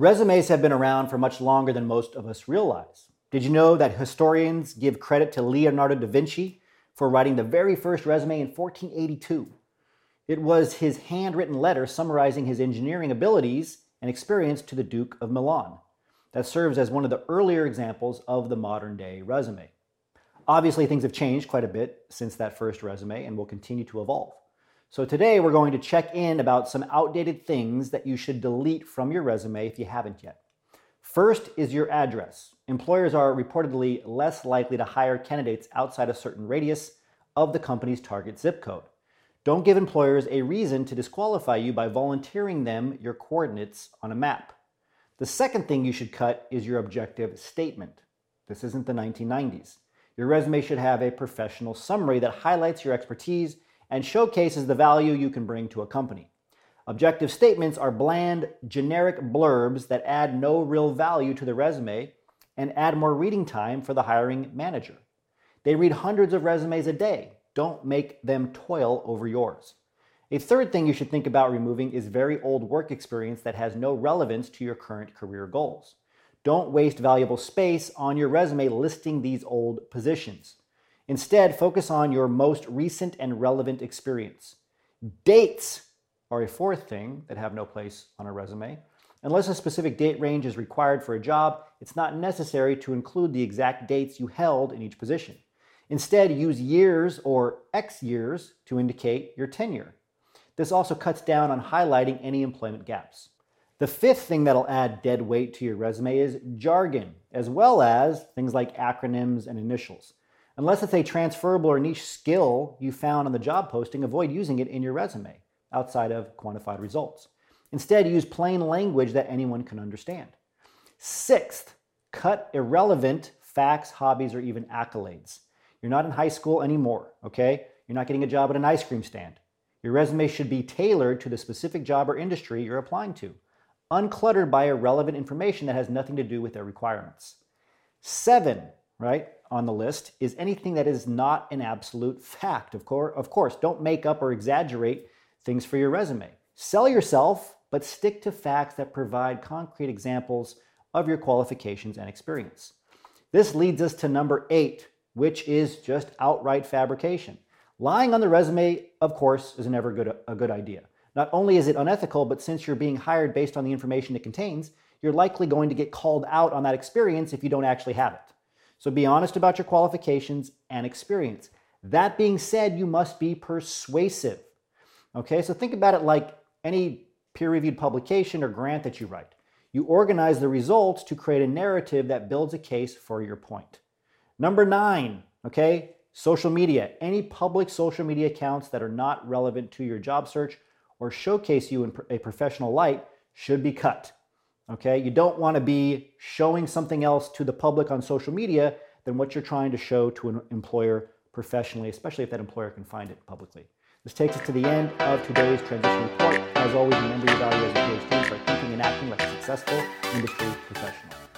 Resumes have been around for much longer than most of us realize. Did you know that historians give credit to Leonardo da Vinci for writing the very first resume in 1482? It was his handwritten letter summarizing his engineering abilities and experience to the Duke of Milan that serves as one of the earlier examples of the modern day resume. Obviously, things have changed quite a bit since that first resume and will continue to evolve. So today we're going to check in about some outdated things that you should delete from your resume if you haven't yet. First is your address. Employers are reportedly less likely to hire candidates outside a certain radius of the company's target zip code. Don't give employers a reason to disqualify you by volunteering them your coordinates on a map. The second thing you should cut is your objective statement. This isn't the 1990s. Your resume should have a professional summary that highlights your expertise and showcases the value you can bring to a company. Objective statements are bland, generic blurbs that add no real value to the resume and add more reading time for the hiring manager. They read hundreds of resumes a day. Don't make them toil over yours. A third thing you should think about removing is very old work experience that has no relevance to your current career goals. Don't waste valuable space on your resume listing these old positions. Instead, focus on your most recent and relevant experience. Dates are a fourth thing that have no place on a resume. Unless a specific date range is required for a job, it's not necessary to include the exact dates you held in each position. Instead, use years or X years to indicate your tenure. This also cuts down on highlighting any employment gaps. The fifth thing that'll add dead weight to your resume is jargon, as well as things like acronyms and initials. Unless it's a transferable or niche skill you found on the job posting, avoid using it in your resume outside of quantified results. Instead, use plain language that anyone can understand. Sixth, cut irrelevant facts, hobbies, or even accolades. You're not in high school anymore, okay? You're not getting a job at an ice cream stand. Your resume should be tailored to the specific job or industry you're applying to, uncluttered by irrelevant information that has nothing to do with their requirements. Seven, right? on the list is anything that is not an absolute fact. Of course, of course, don't make up or exaggerate things for your resume. Sell yourself, but stick to facts that provide concrete examples of your qualifications and experience. This leads us to number eight, which is just outright fabrication. Lying on the resume, of course, is never good, a good idea. Not only is it unethical, but since you're being hired based on the information it contains, you're likely going to get called out on that experience if you don't actually have it. So be honest about your qualifications and experience. That being said, you must be persuasive. Okay, so think about it like any peer reviewed publication or grant that you write. You organize the results to create a narrative that builds a case for your point. Number nine, okay, social media. Any public social media accounts that are not relevant to your job search or showcase you in a professional light should be cut. Okay, you don't want to be showing something else to the public on social media than what you're trying to show to an employer professionally, especially if that employer can find it publicly. This takes us to the end of today's transition report. As always, remember your value as a PhD, for thinking and acting like a successful industry professional.